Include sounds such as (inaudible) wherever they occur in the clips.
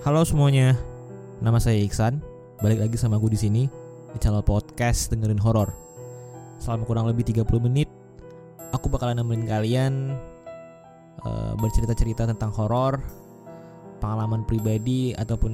Halo semuanya, nama saya Iksan. Balik lagi sama aku di sini di channel podcast dengerin horor. Selama kurang lebih 30 menit, aku bakalan nemenin kalian uh, bercerita-cerita tentang horor, pengalaman pribadi ataupun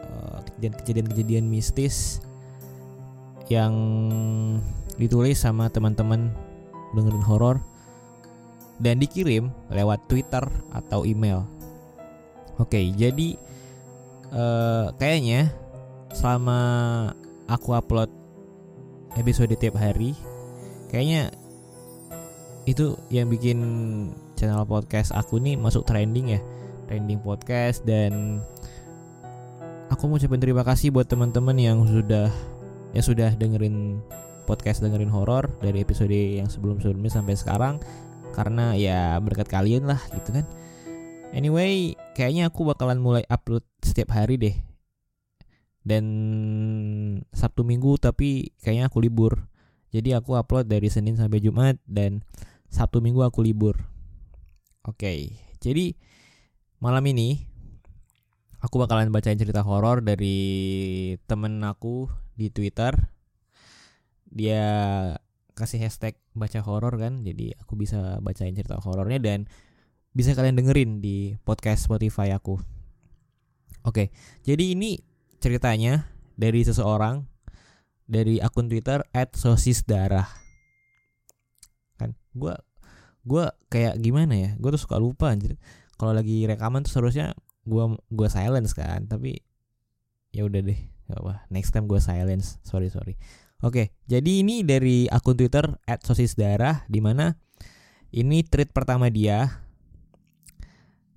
uh, kejadian-kejadian mistis yang ditulis sama teman-teman dengerin horor dan dikirim lewat Twitter atau email. Oke, jadi uh, kayaknya selama aku upload episode tiap hari, kayaknya itu yang bikin channel podcast aku nih masuk trending ya, trending podcast dan aku mau ucapin terima kasih buat teman-teman yang sudah ya sudah dengerin podcast dengerin horor dari episode yang sebelum-sebelumnya sampai sekarang. Karena ya berkat kalian lah gitu kan. Anyway kayaknya aku bakalan mulai upload setiap hari deh. Dan Sabtu Minggu tapi kayaknya aku libur. Jadi aku upload dari Senin sampai Jumat dan Sabtu Minggu aku libur. Oke jadi malam ini aku bakalan bacain cerita horor dari temen aku di Twitter. Dia kasih hashtag baca horor kan jadi aku bisa bacain cerita horornya dan bisa kalian dengerin di podcast Spotify aku. Oke jadi ini ceritanya dari seseorang dari akun Twitter @sosisdarah. Kan gue gue kayak gimana ya? Gue tuh suka lupa anjir. Kalau lagi rekaman tuh seharusnya gue gue silence kan tapi ya udah deh gak apa next time gue silence. Sorry sorry. Oke, jadi ini dari akun Twitter @sosisdarah di mana ini tweet pertama dia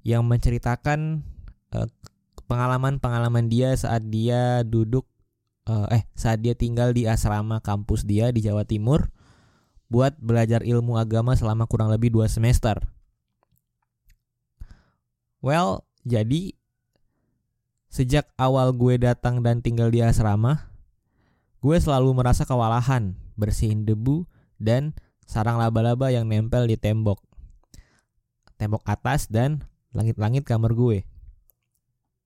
yang menceritakan pengalaman pengalaman-pengalaman dia saat dia duduk uh, eh saat dia tinggal di asrama kampus dia di Jawa Timur buat belajar ilmu agama selama kurang lebih dua semester. Well, jadi sejak awal gue datang dan tinggal di asrama, Gue selalu merasa kewalahan bersihin debu dan sarang laba-laba yang nempel di tembok. Tembok atas dan langit-langit kamar gue.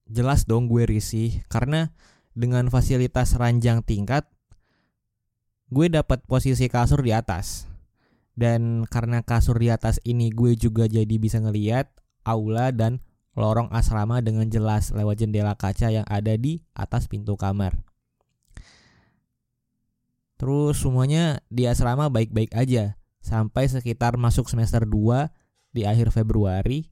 Jelas dong gue risih karena dengan fasilitas ranjang tingkat gue dapat posisi kasur di atas. Dan karena kasur di atas ini gue juga jadi bisa ngeliat aula dan lorong asrama dengan jelas lewat jendela kaca yang ada di atas pintu kamar. Terus semuanya di asrama baik-baik aja sampai sekitar masuk semester 2 di akhir Februari.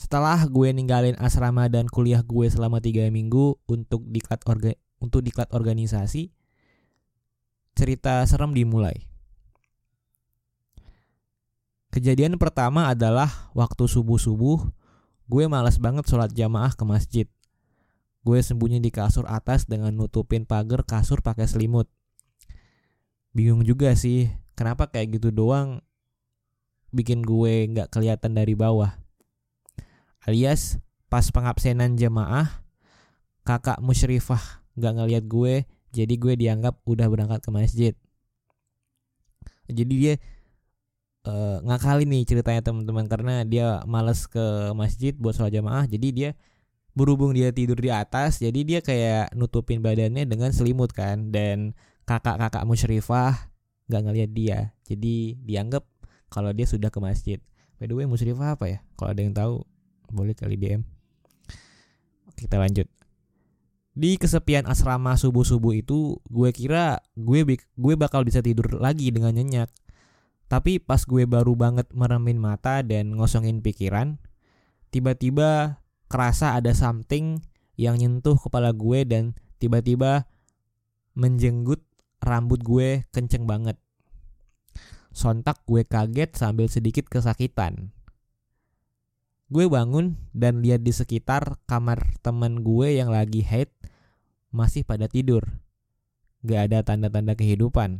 Setelah gue ninggalin asrama dan kuliah gue selama 3 minggu untuk diklat orga untuk diklat organisasi, cerita serem dimulai. Kejadian pertama adalah waktu subuh-subuh, gue malas banget sholat jamaah ke masjid. Gue sembunyi di kasur atas dengan nutupin pagar kasur pakai selimut bingung juga sih kenapa kayak gitu doang bikin gue nggak kelihatan dari bawah alias pas pengabsenan jemaah kakak musyrifah nggak ngeliat gue jadi gue dianggap udah berangkat ke masjid. Jadi dia uh, ngakali nih ceritanya teman-teman karena dia males ke masjid buat sholat jamaah jadi dia berhubung dia tidur di atas jadi dia kayak nutupin badannya dengan selimut kan dan kakak-kakak musyrifah nggak ngelihat dia. Jadi dianggap kalau dia sudah ke masjid. By the way musyrifah apa ya? Kalau ada yang tahu boleh kali DM kita lanjut di kesepian asrama subuh subuh itu gue kira gue gue bakal bisa tidur lagi dengan nyenyak tapi pas gue baru banget meremin mata dan ngosongin pikiran tiba-tiba kerasa ada something yang nyentuh kepala gue dan tiba-tiba menjenggut rambut gue kenceng banget. Sontak gue kaget sambil sedikit kesakitan. Gue bangun dan lihat di sekitar kamar teman gue yang lagi haid masih pada tidur. Gak ada tanda-tanda kehidupan.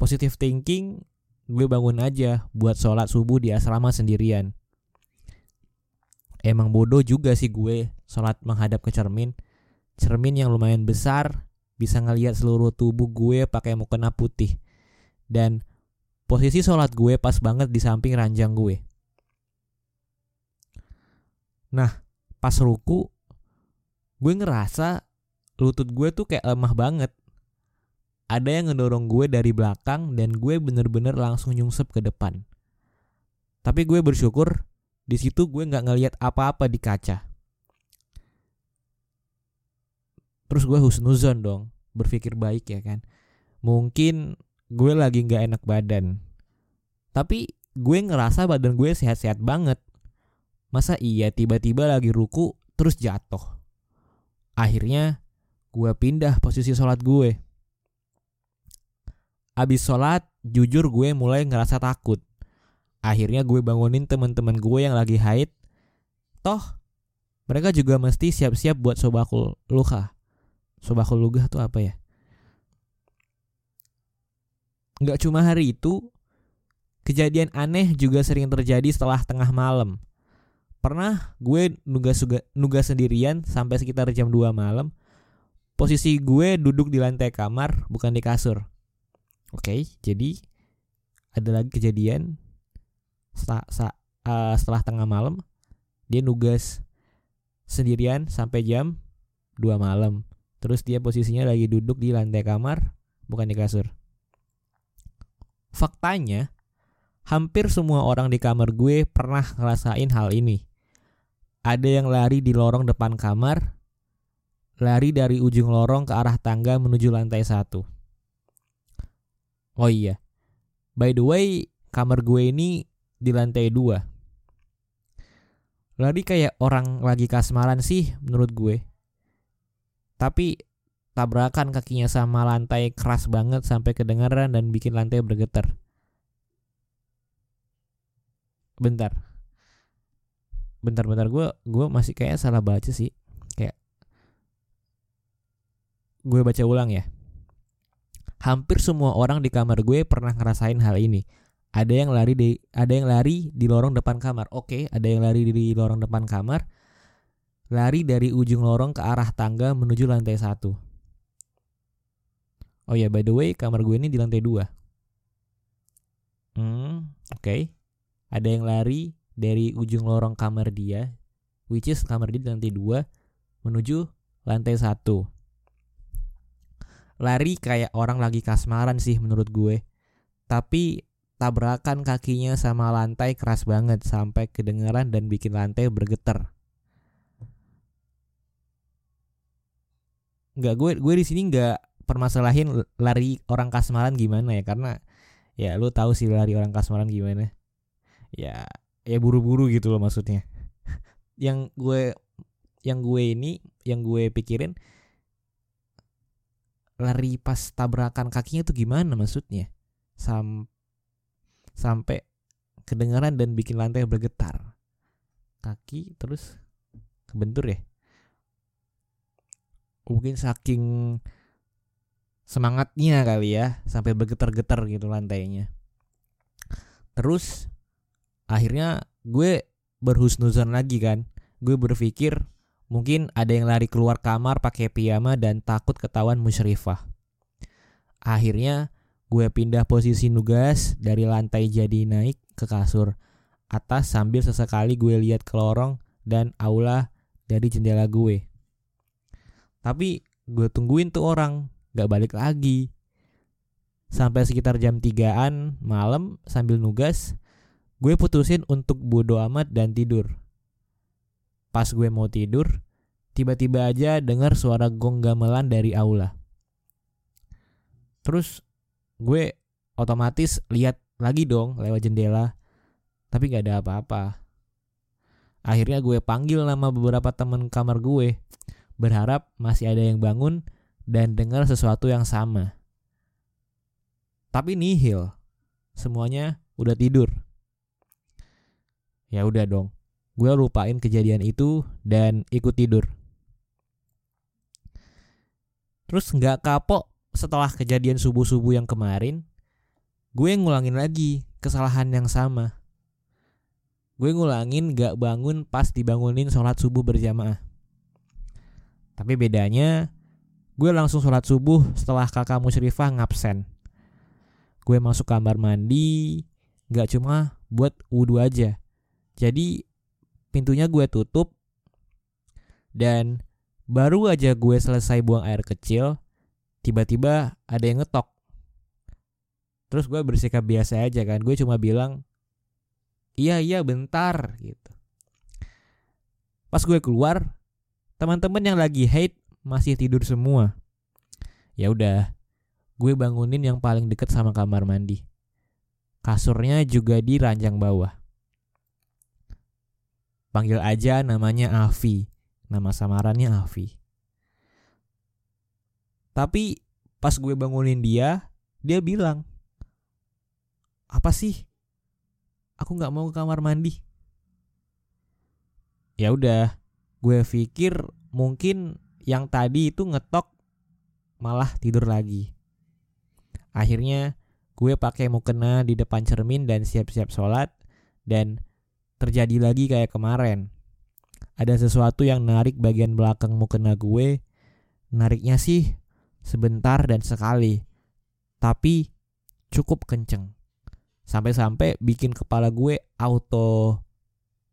Positive thinking, gue bangun aja buat sholat subuh di asrama sendirian. Emang bodoh juga sih gue sholat menghadap ke cermin. Cermin yang lumayan besar bisa ngelihat seluruh tubuh gue pakai mukena putih. Dan posisi sholat gue pas banget di samping ranjang gue. Nah pas ruku gue ngerasa lutut gue tuh kayak lemah banget. Ada yang ngedorong gue dari belakang dan gue bener-bener langsung nyungsep ke depan. Tapi gue bersyukur di situ gue nggak ngelihat apa-apa di kaca. Terus gue husnuzon dong, berpikir baik ya kan. Mungkin gue lagi nggak enak badan. Tapi gue ngerasa badan gue sehat-sehat banget. Masa iya tiba-tiba lagi ruku terus jatuh. Akhirnya gue pindah posisi sholat gue. Abis sholat, jujur gue mulai ngerasa takut. Akhirnya gue bangunin teman-teman gue yang lagi haid. Toh, mereka juga mesti siap-siap buat sobakul luka. Sobakul lugah tuh apa ya? Nggak cuma hari itu, kejadian aneh juga sering terjadi setelah tengah malam. Pernah gue nugas nugas sendirian sampai sekitar jam 2 malam. Posisi gue duduk di lantai kamar, bukan di kasur. Oke, jadi ada lagi kejadian setelah, uh, setelah tengah malam dia nugas sendirian sampai jam 2 malam. Terus dia posisinya lagi duduk di lantai kamar, bukan di kasur. Faktanya, hampir semua orang di kamar gue pernah ngerasain hal ini. Ada yang lari di lorong depan kamar, lari dari ujung lorong ke arah tangga menuju lantai satu. Oh iya, by the way, kamar gue ini di lantai dua. Lari kayak orang lagi kasmaran sih menurut gue. Tapi tabrakan kakinya sama lantai keras banget sampai kedengaran dan bikin lantai bergetar. Bentar. Bentar bentar gue gue masih kayak salah baca sih. Kayak gue baca ulang ya. Hampir semua orang di kamar gue pernah ngerasain hal ini. Ada yang lari di ada yang lari di lorong depan kamar. Oke, ada yang lari di lorong depan kamar lari dari ujung lorong ke arah tangga menuju lantai satu. Oh ya, by the way, kamar gue ini di lantai dua. Hmm, oke. Okay. Ada yang lari dari ujung lorong kamar dia, which is kamar dia di lantai dua, menuju lantai satu. Lari kayak orang lagi kasmaran sih menurut gue. Tapi tabrakan kakinya sama lantai keras banget sampai kedengeran dan bikin lantai bergetar. nggak gue gue di sini nggak permasalahin lari orang kasmaran gimana ya karena ya lu tahu sih lari orang kasmaran gimana ya ya buru-buru gitu loh maksudnya. (laughs) Yang gue yang gue ini yang gue pikirin lari pas tabrakan kakinya tuh gimana maksudnya? Sam sampai kedengaran dan bikin lantai bergetar. Kaki terus kebentur ya? Mungkin saking semangatnya kali ya sampai bergetar-getar gitu lantainya. Terus akhirnya gue berhusnuzon lagi kan. Gue berpikir mungkin ada yang lari keluar kamar pakai piyama dan takut ketahuan musyrifah. Akhirnya gue pindah posisi nugas dari lantai jadi naik ke kasur atas sambil sesekali gue lihat ke lorong dan aula dari jendela gue. Tapi gue tungguin tuh orang gak balik lagi. Sampai sekitar jam 3an malam sambil nugas, gue putusin untuk bodo amat dan tidur. Pas gue mau tidur, tiba-tiba aja dengar suara gong gamelan dari aula. Terus gue otomatis lihat lagi dong lewat jendela, tapi gak ada apa-apa. Akhirnya gue panggil nama beberapa temen kamar gue berharap masih ada yang bangun dan dengar sesuatu yang sama. Tapi nihil. Semuanya udah tidur. Ya udah dong. Gue lupain kejadian itu dan ikut tidur. Terus nggak kapok setelah kejadian subuh-subuh yang kemarin, gue ngulangin lagi kesalahan yang sama. Gue ngulangin gak bangun pas dibangunin sholat subuh berjamaah. Tapi bedanya gue langsung sholat subuh setelah kakak musyrifah ngabsen. Gue masuk kamar mandi, gak cuma buat wudhu aja. Jadi pintunya gue tutup Dan baru aja gue selesai buang air kecil, tiba-tiba ada yang ngetok. Terus gue bersikap biasa aja kan, gue cuma bilang, iya iya bentar gitu. Pas gue keluar, teman-teman yang lagi hate masih tidur semua. Ya udah, gue bangunin yang paling deket sama kamar mandi. Kasurnya juga di ranjang bawah. Panggil aja namanya Avi. Nama samarannya Avi. Tapi pas gue bangunin dia, dia bilang, apa sih? Aku nggak mau ke kamar mandi. Ya udah, gue pikir mungkin yang tadi itu ngetok malah tidur lagi. Akhirnya gue pakai mukena di depan cermin dan siap-siap sholat dan terjadi lagi kayak kemarin ada sesuatu yang narik bagian belakang mukena gue. Nariknya sih sebentar dan sekali. Tapi cukup kenceng. Sampai-sampai bikin kepala gue auto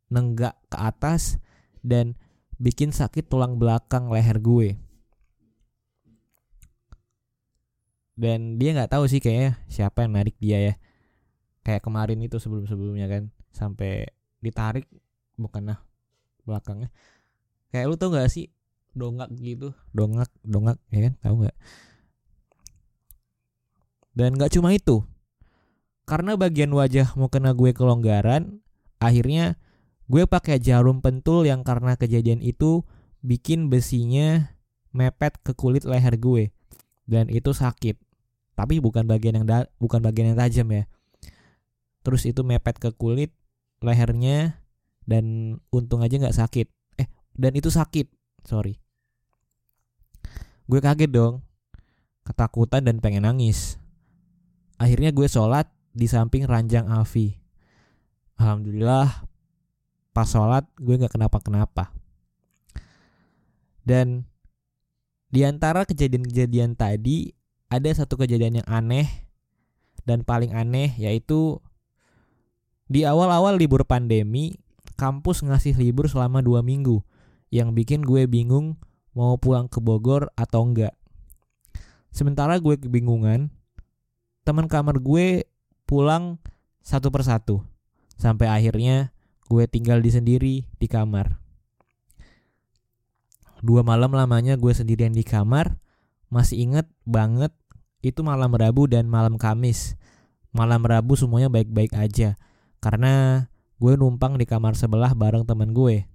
nenggak ke atas dan bikin sakit tulang belakang leher gue. Dan dia nggak tahu sih kayaknya siapa yang narik dia ya. Kayak kemarin itu sebelum-sebelumnya kan sampai ditarik bukan nah belakangnya. Kayak lu tau gak sih? Dongak gitu. Dongak dongak ya kan? Tahu nggak dan nggak cuma itu. Karena bagian wajah mau kena gue kelonggaran akhirnya gue pakai jarum pentul yang karena kejadian itu bikin besinya mepet ke kulit leher gue. Dan itu sakit. Tapi bukan bagian yang bukan bagian yang tajam ya. Terus itu mepet ke kulit lehernya dan untung aja nggak sakit. Eh dan itu sakit sorry. Gue kaget dong ketakutan dan pengen nangis. Akhirnya gue sholat di samping ranjang Avi alhamdulillah pas sholat gue nggak kenapa-kenapa. Dan di antara kejadian-kejadian tadi ada satu kejadian yang aneh dan paling aneh yaitu di awal-awal libur pandemi kampus ngasih libur selama dua minggu yang bikin gue bingung mau pulang ke Bogor atau enggak. Sementara gue kebingungan, teman kamar gue pulang satu persatu. Sampai akhirnya gue tinggal di sendiri di kamar. Dua malam lamanya gue sendirian di kamar, masih inget banget itu malam Rabu dan malam Kamis. Malam Rabu semuanya baik-baik aja. Karena gue numpang di kamar sebelah bareng temen gue.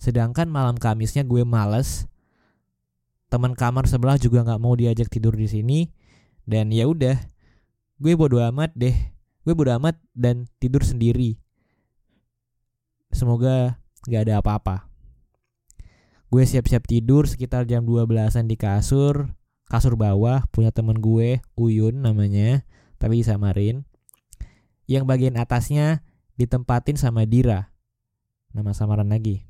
Sedangkan malam Kamisnya gue males. Teman kamar sebelah juga nggak mau diajak tidur di sini. Dan ya udah, gue bodo amat deh. Gue bodo amat dan tidur sendiri. Semoga nggak ada apa-apa. Gue siap-siap tidur sekitar jam 12-an di kasur. Kasur bawah punya temen gue, Uyun namanya, tapi disamarin. Yang bagian atasnya ditempatin sama Dira. Nama samaran lagi.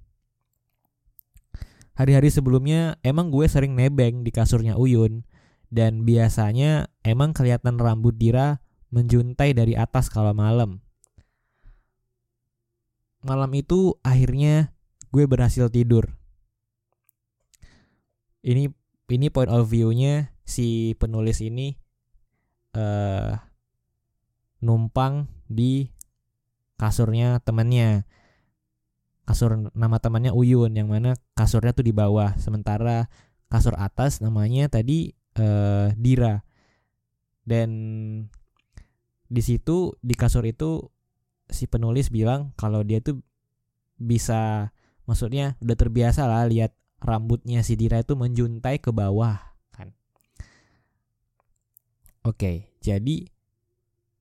Hari-hari sebelumnya emang gue sering nebeng di kasurnya Uyun dan biasanya emang kelihatan rambut Dira menjuntai dari atas kalau malam. Malam itu akhirnya gue berhasil tidur. Ini ini point of view-nya si penulis ini uh, numpang di kasurnya temannya. Kasur nama temannya Uyun yang mana kasurnya tuh di bawah. Sementara kasur atas namanya tadi uh, Dira. Dan di situ di kasur itu si penulis bilang kalau dia tuh bisa maksudnya udah terbiasa lah lihat rambutnya si Dira itu menjuntai ke bawah kan. Oke jadi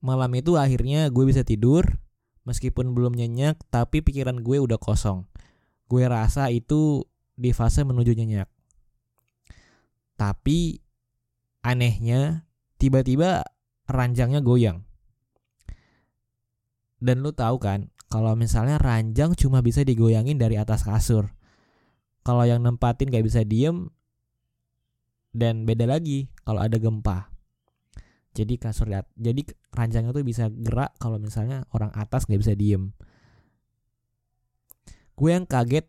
malam itu akhirnya gue bisa tidur Meskipun belum nyenyak, tapi pikiran gue udah kosong. Gue rasa itu di fase menuju nyenyak. Tapi anehnya tiba-tiba ranjangnya goyang. Dan lu tahu kan, kalau misalnya ranjang cuma bisa digoyangin dari atas kasur. Kalau yang nempatin gak bisa diem, dan beda lagi kalau ada gempa jadi kasur lihat jadi ranjangnya tuh bisa gerak kalau misalnya orang atas nggak bisa diem. Gue yang kaget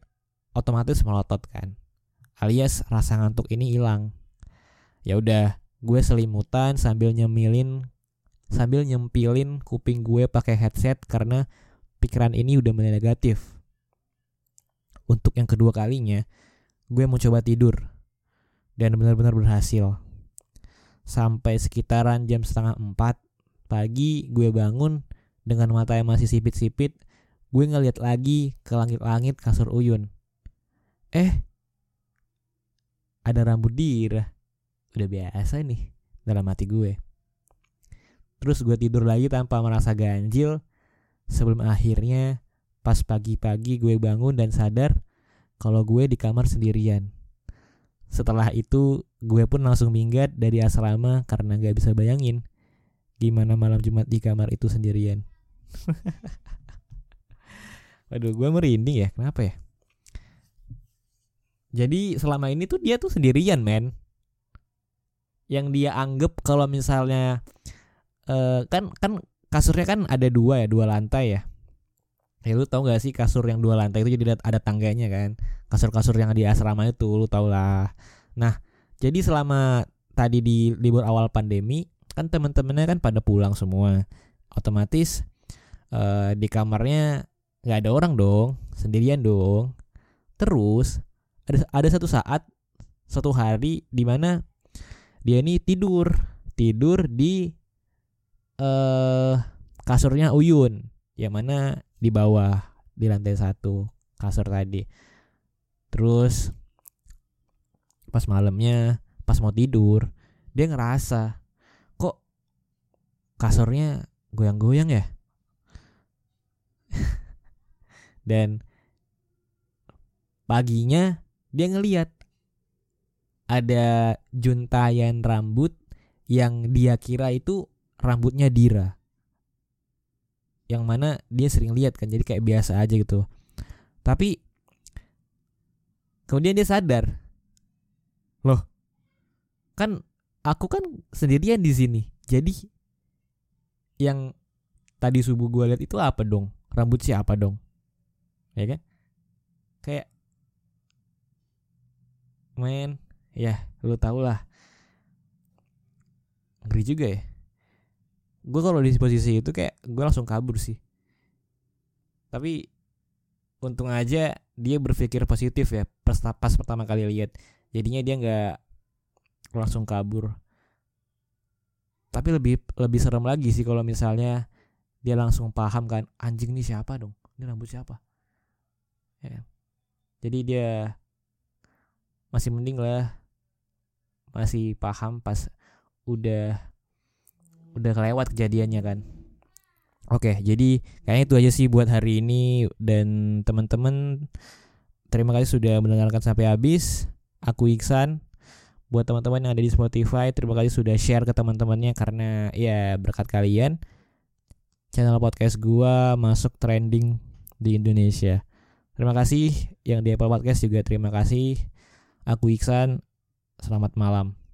otomatis melotot kan alias rasa ngantuk ini hilang. Ya udah gue selimutan sambil nyemilin sambil nyempilin kuping gue pakai headset karena pikiran ini udah mulai negatif. Untuk yang kedua kalinya gue mau coba tidur dan benar-benar berhasil sampai sekitaran jam setengah empat pagi gue bangun dengan mata yang masih sipit-sipit gue ngeliat lagi ke langit-langit kasur Uyun. Eh ada rambut dira. Udah biasa nih dalam hati gue. Terus gue tidur lagi tanpa merasa ganjil sebelum akhirnya pas pagi-pagi gue bangun dan sadar kalau gue di kamar sendirian. Setelah itu gue pun langsung minggat dari asrama karena gak bisa bayangin gimana malam Jumat di kamar itu sendirian (laughs) Waduh gue merinding ya kenapa ya jadi selama ini tuh dia tuh sendirian men. Yang dia anggap kalau misalnya uh, kan kan kasurnya kan ada dua ya, dua lantai ya. Ya lu tau gak sih kasur yang dua lantai itu jadi ada tangganya kan. Kasur-kasur yang di asrama itu lu tau lah. Nah, jadi selama tadi di libur awal pandemi kan temen-temennya kan pada pulang semua. Otomatis uh, di kamarnya nggak ada orang dong, sendirian dong. Terus ada ada satu saat satu hari di mana dia ini tidur tidur di eh kasurnya Uyun yang mana di bawah di lantai satu kasur tadi terus pas malamnya pas mau tidur dia ngerasa kok kasurnya goyang-goyang ya (laughs) dan paginya dia ngeliat ada juntayan rambut yang dia kira itu rambutnya Dira. Yang mana dia sering lihat kan jadi kayak biasa aja gitu. Tapi kemudian dia sadar. Loh. Kan aku kan sendirian di sini. Jadi yang tadi subuh gue lihat itu apa dong? Rambut siapa dong? Ya kan? Kayak men ya lu tau lah ngeri juga ya gue kalau di posisi itu kayak gue langsung kabur sih tapi untung aja dia berpikir positif ya pas pas pertama kali lihat jadinya dia nggak langsung kabur tapi lebih lebih serem lagi sih kalau misalnya dia langsung paham kan anjing ini siapa dong ini rambut siapa ya. jadi dia masih mending lah masih paham pas udah udah kelewat kejadiannya kan Oke, jadi kayaknya itu aja sih buat hari ini dan teman-teman terima kasih sudah mendengarkan sampai habis. Aku Iksan. Buat teman-teman yang ada di Spotify, terima kasih sudah share ke teman-temannya karena ya berkat kalian channel podcast gua masuk trending di Indonesia. Terima kasih yang di Apple Podcast juga terima kasih. Aku Iksan, selamat malam.